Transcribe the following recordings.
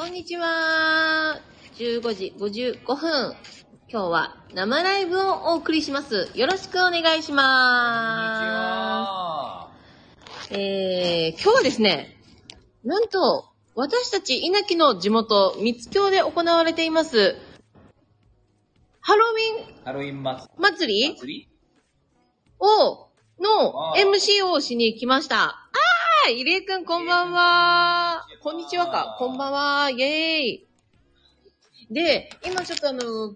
こんにちは。15時55分。今日は生ライブをお送りします。よろしくお願いします。えー、今日はですね、なんと、私たち稲城の地元、三津京で行われています、ハロウィンハロウィン祭祭りり祭りを、の MC をしに来ました。あー入江くんこんばんは。こんにちはか。こんばんは。イェーイ。で、今ちょっとあの、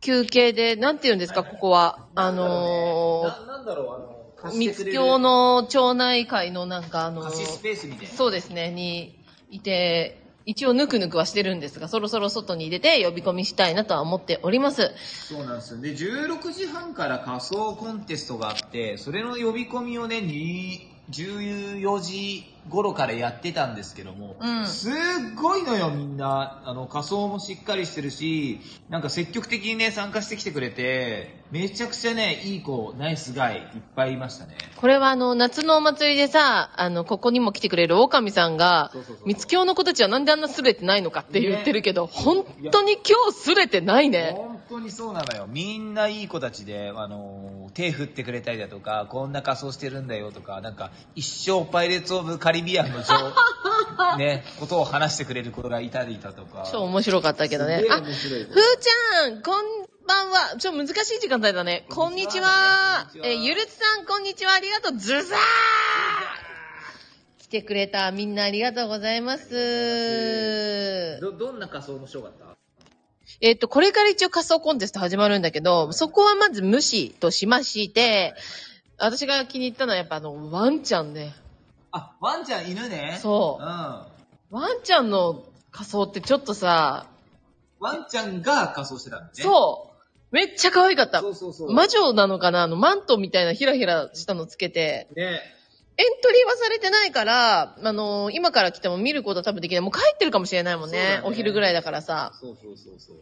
休憩で、なんて言うんですか、ここは。あのななんだろう、あの、ー、貸三してくれるつ京の町内会のなんかあのー貸しスペースみたいな。そうですね、にいて、一応ぬくぬくはしてるんですが、そろそろ外に出て呼び込みしたいなとは思っております。そうなんですよ。で、16時半から仮装コンテストがあって、それの呼び込みをね、に14時頃からやってたんですけども、うんすっごいのよ、みんな。あの、仮装もしっかりしてるし、なんか積極的にね、参加してきてくれて、めちゃくちゃね、いい子、ナイスガイ、いっぱいいましたね。これはあの、夏のお祭りでさ、あの、ここにも来てくれる狼さんがそうそうそう、三つ京の子たちはなんであんなすれてないのかって言ってるけど、本当に今日すれてないね。本当にそうなのよ。みんないい子たちで、あの、手振ってくれたりだとか、こんな仮装してるんだよとか、なんか、一生パイレーツ・オブ・カリビアンの情、ね、ことを話してくれる子がいたりだとか。超面白かったけどねあ、ふーちゃん、こんばんは。ちょ、難しい時間帯だね。こんにちはえーゆるつさん、こんにちは。ありがとう。ずざー来てくれた。みんなありがとうございます。ど、どんな仮装のショーがあった？えっ、と、これから一応仮想コンテスト始まるんだけど、そこはまず無視としまして、私が気に入ったのはやっぱあの、ワンちゃんね。あ、ワンちゃん犬ね。。そううん。ワンちゃんの仮装ってちょっとさ、ワンちゃんが仮装してたんだね。そうめっちゃ可愛かった。そうそうそう。魔女なのかな？あの、マントみたいなヒラヒラしたのつけて、ね。エントリーはされてないから、あの今から来ても見ることは多分できない。もう帰ってるかもしれないもんね。ねお昼ぐらいだからさ。そうそうそうそう。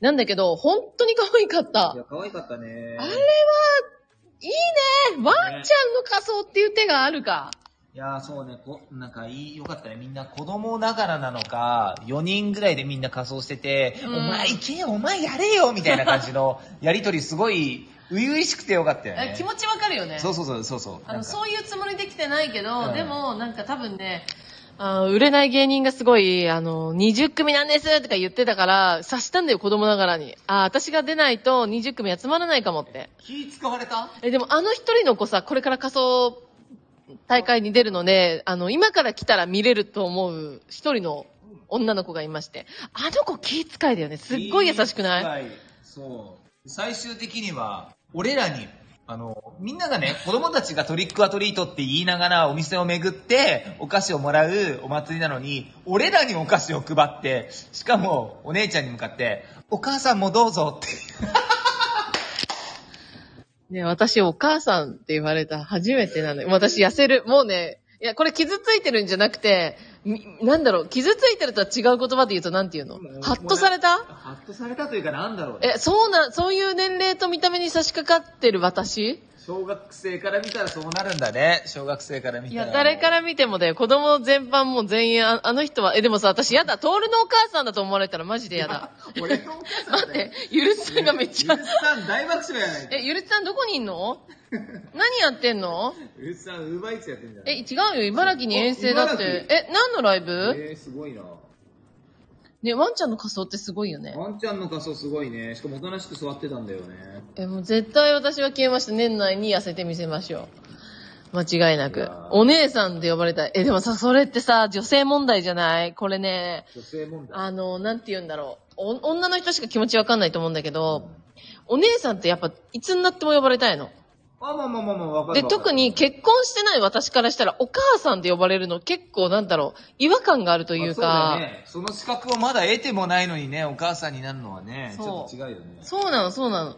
なんだけど、本当に可愛かったい。や、可愛かったね。あれいいねワンちゃんの仮装っていう手があるか。いやーそうね、こなんかいい、よかったね。みんな子供ながらなのか、4人ぐらいでみんな仮装してて、うんお前行けよ、お前やれよみたいな感じのやりとりすごい、初々しくてよかった。よね。気持ちわかるよね。そうそうそうそうそう。あの、そういうつもりできてないけど、うんでも、なんか多分ね、あ売れない芸人がすごい、あの、20組なんですとか言ってた。から、察した。んだよ、子供ながらに。あ私が出ないと20組集まらないかもって。気使われた。え、でもあの一人の子さ、これから仮装大会に出るので、あの、今から来た。ら見れると思う一人の女の子がいまして、あの子気遣いだよね。すっごい優しくないいそう。最終的には、俺らに、あの、みんながね、子供たちがトリックアトリートって言いながらお店を巡ってお菓子をもらうお祭りなのに、俺らにお菓子を配って、しかもお姉ちゃんに向かって、お母さんもどうぞって。ね、私お母さんって言われた初めてなのよ。私痩せる。もうね、いや、これ傷ついてるんじゃなくて、なんだろう、傷ついてるとは違う言葉で言うとなんて言うの？ハッとされた？ハッとされたというかなんだろうね。え、そうな、そういう年齢と見た目に差し掛かってる私？小学生から見たらそうなるんだね。小学生から見たら。いや、誰から見てもだよ。子供全般もう全員あ、あの人は、え、でもさ、私やだ。トールのお母さんだと思われたらマジでやだ。俺のお母さん待って、ゆるつさんがめっちゃゆる。さん大爆笑やないか。え、ゆるつさんどこにいんの？何やってんの？ゆるさん、ウーバーイーツやってんじゃん。え、違うよ。茨城に遠征だって。え、何のライブ？えー、すごいな。ね、ワンちゃんの仮装ってすごいよね。ワンちゃんの仮装すごいね。しかもおとなしく座ってたんだよね。え、もう絶対私は消えました。年内に痩せてみせましょう。間違いないく。お姉さんって呼ばれたい。え、でもさ、それってさ、女性問題じゃない？これね、女性問題。あの、なんて言うんだろう。お女の人しか気持ちわかんないと思うんだけど、お姉さんってやっぱ、いつになっても呼ばれたいの？あ、まあまあまあまあ、わかるで、特に、結婚してない私からしたら、お母さんって呼ばれるの結構なんだろう、違和感があるというあそうだね。その資格をまだ得てもないのにね、お母さんになるのはね、ちょっと違うよね。そうなの、そうなの。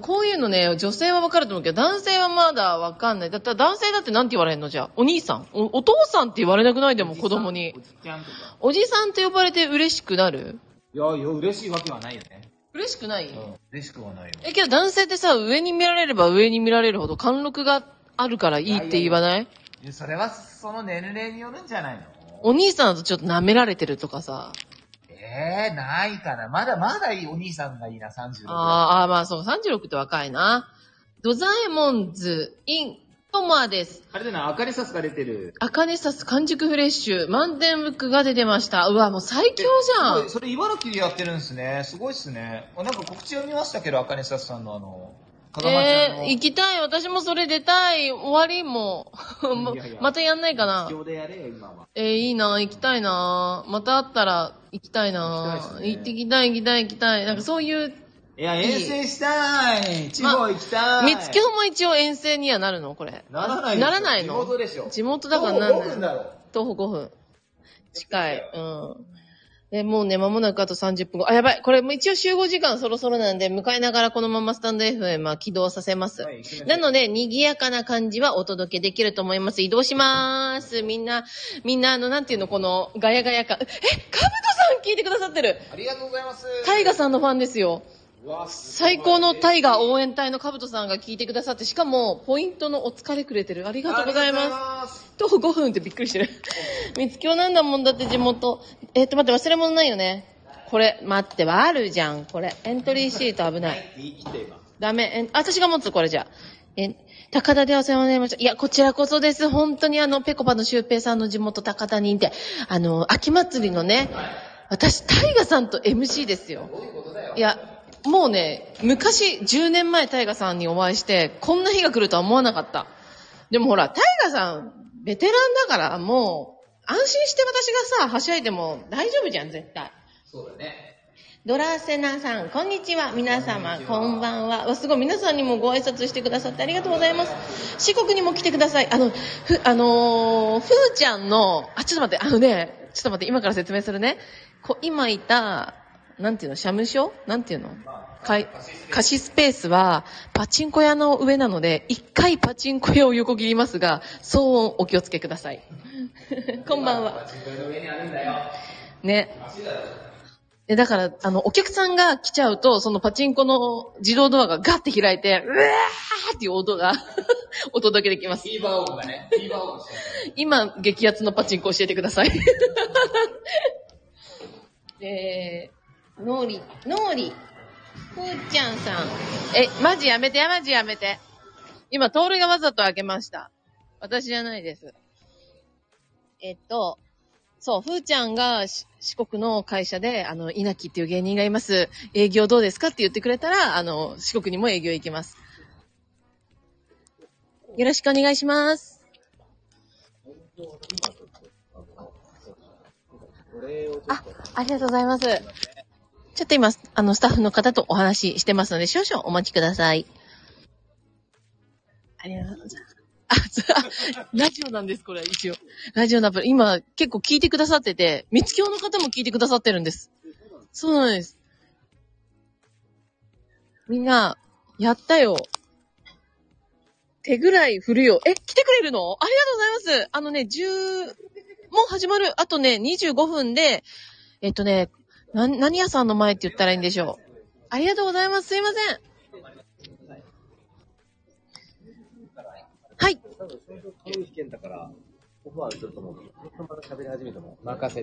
こういうのね、女性はわかると思うけど、男性はまだわかんない。だったら男性だってなんて言われるの？じゃあ。お兄さんおお父さんって言われなくない？でも子供にお。じちゃんとか。おじさんって呼ばれて嬉しくなる？いや、いや、嬉しいわけはないよね。嬉しくない、うん。嬉しくはないよ。え、けど男性ってさ、上に見られれば上に見られるほど貫禄があるからいいって言わない？いやそれはその年齢によるんじゃないのお兄さんだとちょっと舐められてるとかさ、えー、ないかな。まだまだいいお兄さんがいいな、36。あーあー、まあそう、36って若いな。ドザエモンズ、イン、トモアです。あれだな、アカネサスが出てる。アカネサス完熟フレッシュ、満点ブックが出てました。うわ、もう最強じゃん。それ茨城でやってるんですね。すごいっすね。あなんか告知読みましたけど、アカネサスさんのあの。えー、行きたい。私もそれ出たい。終わりもう。いやいや またやんないかな。えー、いいな。行きたいな。また会ったら行きたいな。行ね行ってきたい、行きたい、行きたい。なんかそういう、いや、遠征したい地方行きたい、三つ京も一応遠征にはなるの？これ。ならないならないの？地元でしょ。地元だからなん徒歩5分だろ。徒歩5分。近い。うん。で、もうね、間もなくあと30分後。あ、やばい。これもう一応集合時間そろそろなんで、迎えながらこのままスタンド FM は起動させます。はいなので、賑やかな感じはお届けできると思います。移動しまーす。みんな、みんな、あの、なんていうの、この、ガヤガヤ感。え、かぶとさん聞いてくださってる。ありがとうございます。タイガさんのファンですよ。最高のタイガ応援隊のかぶとさんが聞いてくださって、しかも、ポイントのお疲れくれてる。ありがとうございます。す。徒歩5分ってびっくりしてる。三つ京なんだもんだって地元。えっと待って、忘れ物ないよね。これ、待って、あるじゃん。これ。エントリーシート危ない。ダメ。えん私が持つ、これじゃあ。え、高田でお世話になりました。いや、こちらこそです。本当にあの、ペコパのシュウペイさんの地元高田にいて、あの、秋祭りのね、私、タイガさんと MC ですよ。いや、もうね、昔、10年前タイガさんにお会いして、こんな日が来るとは思わなかった。でもほら、タイガさん、ベテランだから、もう、安心して私がさ、はしゃいでも大丈夫じゃん、絶対。そうだね。ドラセナさん、こんにちは。皆様、こんばんは。わすごい、皆さんにもご挨拶してくださってありがとうございます。四国にも来てください。あの、ふ、あのーふーちゃんの、あ、ちょっと待って、あのね、ちょっと待って、今から説明するね。こ今いた、なんていうの、社務所？なんていうの？かい貸しスペースは、パチンコ屋の上なので、一回パチンコ屋を横切りますが、騒音お気をつけください。こんばんは。ね。え、だから、あの、お客さんが来ちゃうと、そのパチンコの自動ドアがガッて開いて、うわーっていう音が お届けできます。フィーバー音がね、フィーバー今、激アツのパチンコ教えてください。えー、ノーリ、ノーリ、ふーちゃんさん。え、マジやめてや、マジやめて。今、トールがわざと開けました。私じゃないです。えっと、そう、ふーちゃんがし四国の会社で、あの、イナキっていう芸人がいます。営業どうですかって言ってくれたら、あの、四国にも営業行きます。よろしくお願いします。あ、ありがとうございます。ちょっと今、あの、スタッフの方とお話ししてますので、少々お待ちください。ありがとうございます。あ、そうあラジオなんです、これ、一応。ラジオのアプリ。今、結構聞いてくださってて、三つ京の方も聞いてくださってるんです。そうなんです。みんな、やったよ。手ぐらい振るよ。え、来てくれるの？ありがとうございます。あのね、10、もう始まる。あとね、25分で、えっとね、な、何屋さんの前って言ったらいいんでしょう？ありがとうございます。すいません。はい。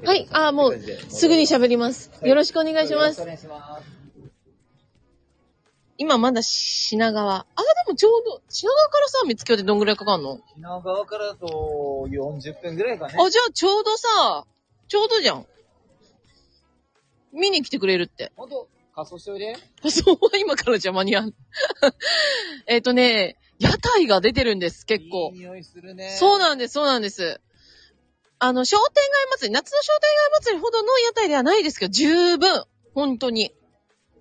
はい。あー、もう、すぐに喋ります。よろしくお願いします。お願いします。今まだ品川。あ、でもちょうど、品川からさ、三つ京ってどんぐらいかかんの？品川からだと40分ぐらいかね。あ、じゃあちょうどさ、ちょうどじゃん。見に来てくれるって。ほんと、仮装しておいで。そう、今からじゃ間に合う。えっとね、屋台が出てるんです、結構いい。匂いするね。そうなんです、そうなんです。あの、商店街祭り、夏の商店街祭りほどの屋台ではないですけど、十分、本当に。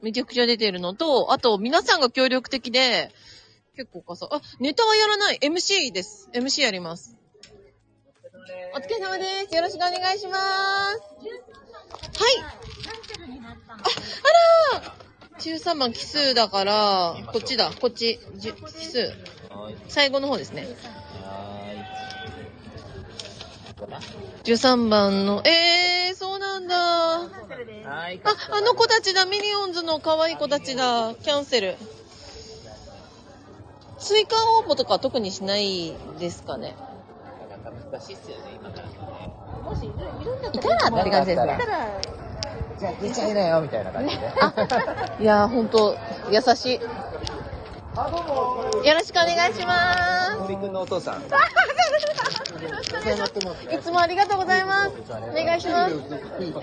めちゃくちゃ出てるのと、あと、皆さんが協力的で、結構かさ、あ、ネタはやらない。MC です。MC やります。お疲れ様です。よろしくお願いします。はい。あ、あらー !13 番奇数だから、こっちだ、こっち、奇数。はい。最後の方ですね。は13番の、えー、そうなんだ。あ。あの子たちだ、ミニオンズの可愛い子たちだ、キャンセル。追加応募とか特にしないですかね。なか難しいっすよね、今からね。いたらって感じですね。じゃあ出ちゃいなよ、みたいな感じで。いやー、ほんと、優しい。よろしくお願いしま森くんのお父さん。す。いつもありがとうございます。お願いします。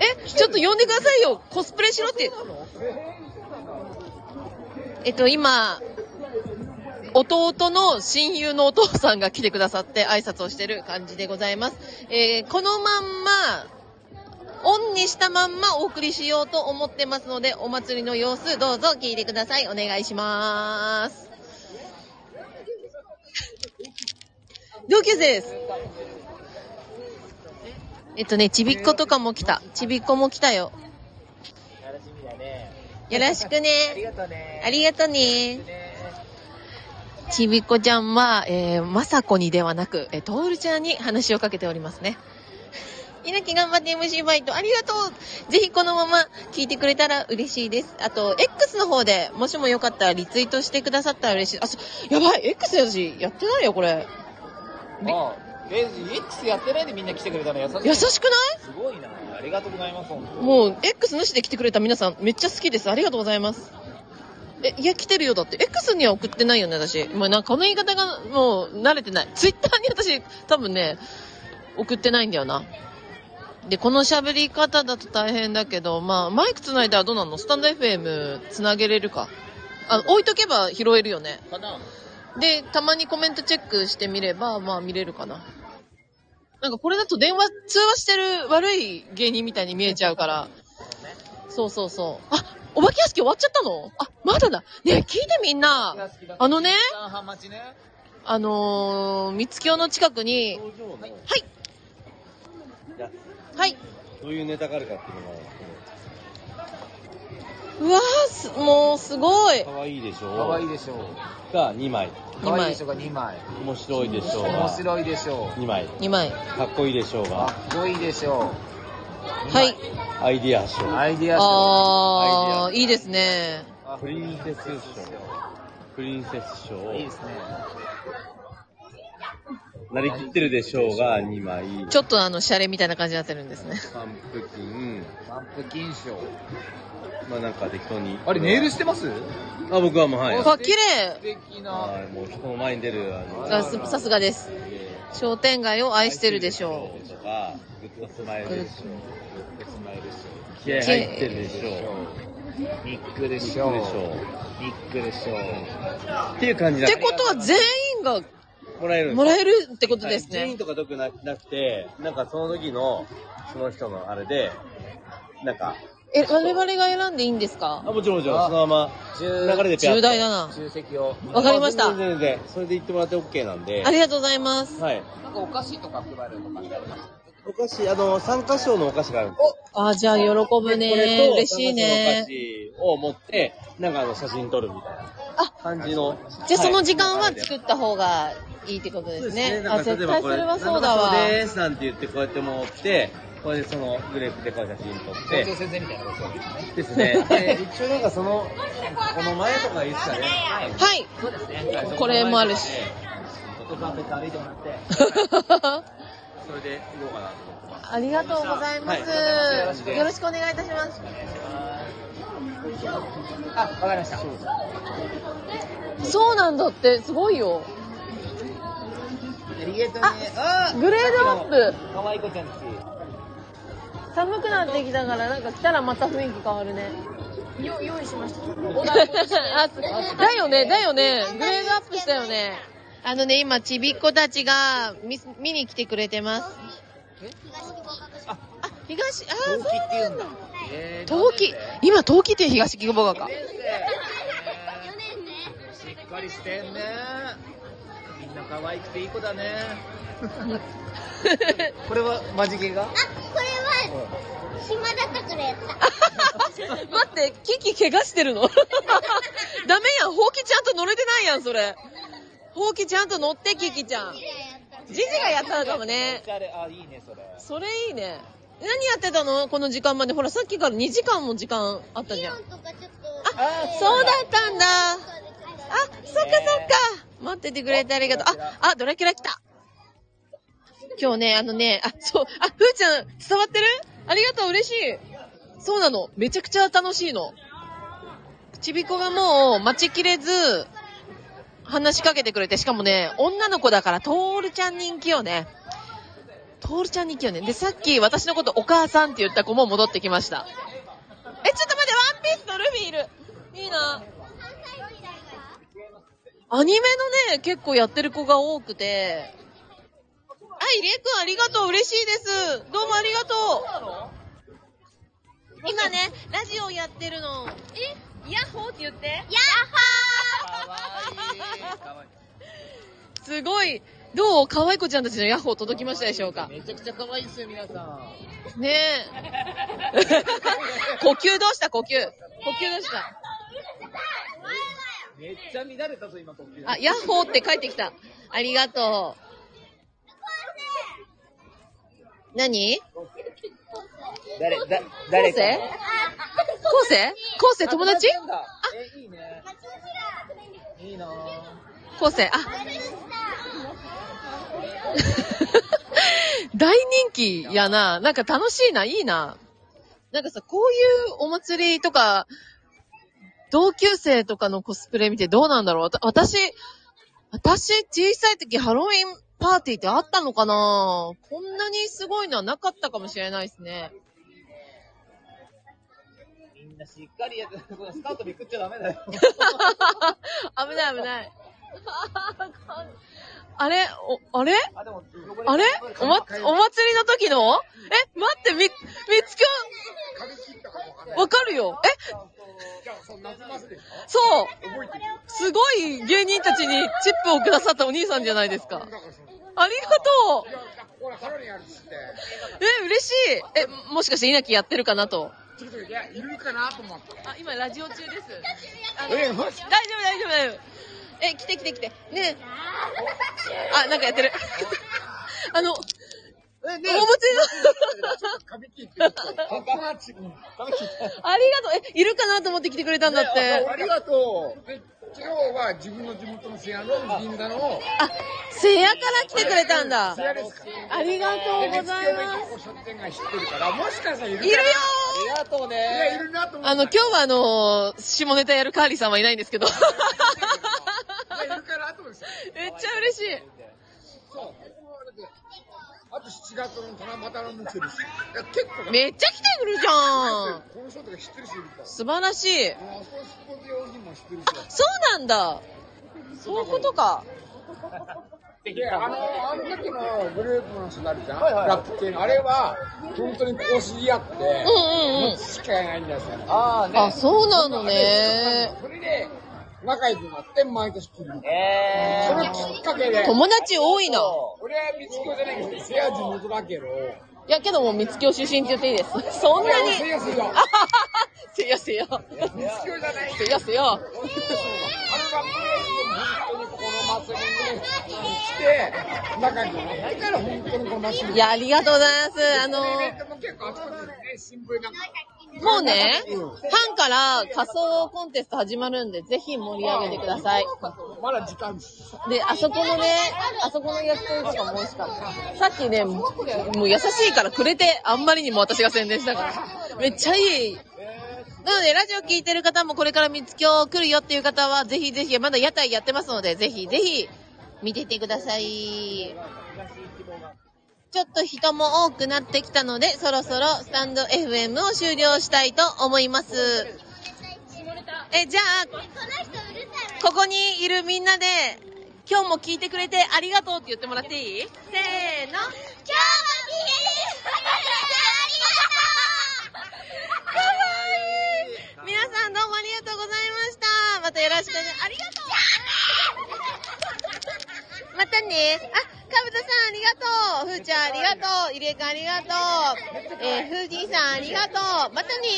え、ちょっと呼んでくださいよ。コスプレしろって。えっと、今、弟の親友のお父さんが来てくださって挨拶をしてる感じでございます。えーこのまんま、オンにしたまんまお送りしようと思ってますので、お祭りの様子どうぞ聞いてください。お願いします。同級生です。えっとね、ちびっ子とかも来た。ちびっ子も来たよ。楽しみだね。よろしくありね。がとうね。ありがとね。ちびっこちゃんは、えー、まさこにではなく、えー、とおるちゃんに話をかけておりますね。稲木頑張って MC バイトありがとうぜひこのまま聞いてくれたら嬉しいです。あと、X の方で、もしもよかったらリツイートしてくださったら嬉しい。あ、そやばい !X やし、やってないよ、これ。あ、え、X やってないでみんな来てくれたの優しい。優しくない？すごいな。ありがとうございます、本当もう、X なしで来てくれた皆さん、めっちゃ好きです。ありがとうございます。え、いや、来てるよ、だって。X には送ってないよね、私。もうなんかこの言い方がもう慣れてない。Twitter に私、多分ね、送ってないんだよな。で、この喋り方だと大変だけど、まあ、マイク繋いだらどうなんの？スタンド FM 繋げれるか。あ、置いとけば拾えるよね。で、たまにコメントチェックしてみれば、まあ見れるかな。なんかこれだと電話、通話してる悪い芸人みたいに見えちゃうから。そうそうそう。あ、お化け屋敷終わっちゃったの？あ、まだだ。ねえ聞いてみんな。あのね、半待ちね。あのー、三つ京の近くに、はい、はい。どういうネタがあるかっていうのが、うわーす、もうすごい。可愛いでしょ可愛いでしょう。が2枚。可愛いでしょうが2枚。面白いでしょうが面白いでしょう。2枚。2枚。かっこいいでしょうかがっこいいでしょう。はい。アイディア賞。アイディア賞。あー、いいですね。プリンセス賞。プリンセス賞。いいですね。なりきってるでしょうが2枚。ちょっとあの、シャレみたいな感じになってるんですね。パンプキン。パンプキン賞。まあなんか適当に。あれ、ネイルしてます？あ、僕はもうはい。あ、綺麗。素敵な。はい、もう人の前に出る、あの、さすさすがです。商店街を愛してるでしょう。とか、グッドスマイルでしょう。スマイル賞。気合入ってるでしょう。ニックでしでしょ。ニックでしょう。っていう感じう。ってことは全員がもらえるもらえるってことですねはい全員。とか特にななくて、なんかその時の、その人のあれで、なんか、え、我々が選んでいいんですか？あ、もちろんもちろん、そのまま、流れでピャッと重大だな。重責を。わかりましたあ全然全然、それで言ってもらって OK なんで。ありがとうございます。はい。なんかお菓子とか配るとかってあります？お菓子、あの、参加賞のお菓子があるんですあ、じゃあ喜ぶでこれね。と嬉しいね。お菓子を持って、なんかあの、写真撮るみたいなあ、感じの。じゃあその時間ははい作った方がいいってことですね。あ、なんか例え絶対それはそうだわ。なんとか賞ですなんて言ってこうやって持って、これでそのグレープでこう写真撮って校長、先生みたいなことですね。ですね。で、一応なんかその、この前とかいいですかね。はい。そうですね。これもあるし。ちょっとカーペット歩いてもらって。それで行こうかなと思ってます。ありがとうございます。はいよろしくお願いいたします。あ、わかりました。そうなんだって、すごいよ。ありがとうね。あグレードアップ。かわいこちゃんち。寒くなってきたから、なんか来たらまた雰囲気変わるね。よ用意しました。あだよね、だよね。グレードアップしたよね。あのね、今、ちびっ子たちが見見に来てくれてます。あ、東、あー、陶器って言うんだ。えー陶器。今、陶器って東希望学科。4年生。しっかりしてんね。みんな可愛くていい子だね。これはマジゲがあ、これは、暇だったからやった。待って、キキ怪我してるの？ダメやん、ほうきちゃんと乗れてないやん、それ。ほうきちゃんと乗って、キキちゃん。ジジがやったのかもね。あいいね、それ。それいいね。何やってたの？この時間まで。ほら、さっきから2時間も時間あったじゃん。あ。そうだったんだ。あ、そっかそっか。待っててくれてありがとう。あ、あ、ドラキュラ来た。今日ね、あのね、あ、そう、あ、ふーちゃん、伝わってる？ありがとう、嬉しい。そうなの。めちゃくちゃ楽しいの。ちびこがもう待ちきれず、話しかけてくれて、しかもね、女の子だから、トールちゃん人気よね。トールちゃん人気よね。で、さっき私のことお母さんって言った子も戻ってきました。え、ちょっと待って、ワンピースとルフィいる。いいな。アニメのね、結構やってる子が多くて。あ、入江くんありがとう。嬉しいです。どうもありがとう。今ね、ラジオやってるの。え？イヤッホーって言って。やっかわいい。かわいい。すごい。どう？可愛い子ちゃんたちのヤッホー届きましたでしょうか？めちゃくちゃ可愛いですよ、皆さん。ねえ。呼吸どうした？呼吸。呼吸どうした？めっちゃ乱れたぞ、今、呼吸。あ、ヤッホーって帰ってきた。ありがとう。何？誰、だ、昴生？昴生？昴生？友達？え、いいね。いいな。昴生、あ。大人気やな。なんか楽しいな、いいな。なんかさ、こういうお祭りとか、同級生とかのコスプレ見てどうなんだろう私、私、小さい時ハロウィンパーティーってあったのかなこんなにすごいのはなかったかもしれないですね。みんなしっかりやって、こ のスカートめくっちゃダメだよ。危ない危ない。あれお、あれ？あ、でも、あれ？おま、お祭りの時の？え、待って、み、みつきょ、わかるよ。え？そう。すごい芸人たちにチップをくださったお兄さんじゃないですか。ありがとう。え、嬉しい。え、もしかして稲城やってるかなと。いや、いるかなと思って。あ、今ラジオ中です。あのえ、大丈夫マジ大丈夫大丈夫。え、来て来て来て。ねえ。あ、なんかやってる。あの、え、お祭りの、髪切ってる人。パパラッチ君。髪切って。ありがとう。え、いるかなと思って来てくれたんだって。ありがとう。で今日は自分の地元の瀬谷の銀座の、あ、せやから来てくれたんだ瀬。谷ですかありがとうございます。す。商店街知ってるから、もしかしたらいるかないるよありがとういや、いね。るなと思。あの、今日はあのー下ネタやるカーリーさんはいないんですけど。いや、いるかなと思って。めっちゃ嬉しい。そう。あと7月の七夕のも来てるし。いや、結構だ。めっちゃ来てくるじゃん。この人とか知ってる人いるから。素晴らしい。あそこスポーツ用品も知ってる人。そうなんだ。そういうことか。で、あの、あの時のグループの人があるじゃん、はいはいラップ系の。あれは、本当にこう知り合って、うんうんうん。しかいないんだよ、それああね。あ、そうなのね。それで、仲良くなって、毎年来るの。えそれきっかけで、友達多いな。俺は三つ子じゃないけど、せや地元だけど、いや、けども、三つ京出身って言っていいです。そんなに。せやせや。せやせや。三つ子じゃないせやせや。あの学校で、本当にこの祭りに来て、仲良くなってから、本当にこの祭りいや、ありがとうございます。あのイベントも結構あちこちでね、新聞なんか。もうね、うんファンから仮装コンテスト始まるんで、ぜひ盛り上げてください。まだ時間です。で、あそこのね、あそこの焼き鳥とかも美味しかった。さっきね、もう優しいからくれて、あんまりにも私が宣伝したから。めっちゃいい。なので、ラジオ聞いてる方もこれから三つ京来るよっていう方は、ぜひぜひ、まだ屋台やってますので、ぜひぜひ、見てってください。ちょっと人も多くなってきたので、そろそろスタンド FM を終了したいと思います。え、じゃあ、ここにいるみんなで、今日も聞いてくれてありがとうって言ってもらっていい？せーの。今日も聞いてくれてありがとうかわいい皆さんどうもありがとうございました。またよろしくね。ありがとうまたね。あ、かぶとさんありがとう。ふーちゃんありがとう。入江くんありがとう。えー、ふーじーさんありがとう。またね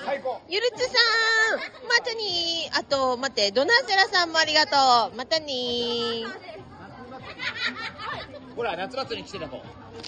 ー。ゆるつさんまたねあと、待って、ドナーセラさんもありがとう。またねほら、夏祭りに来てた子。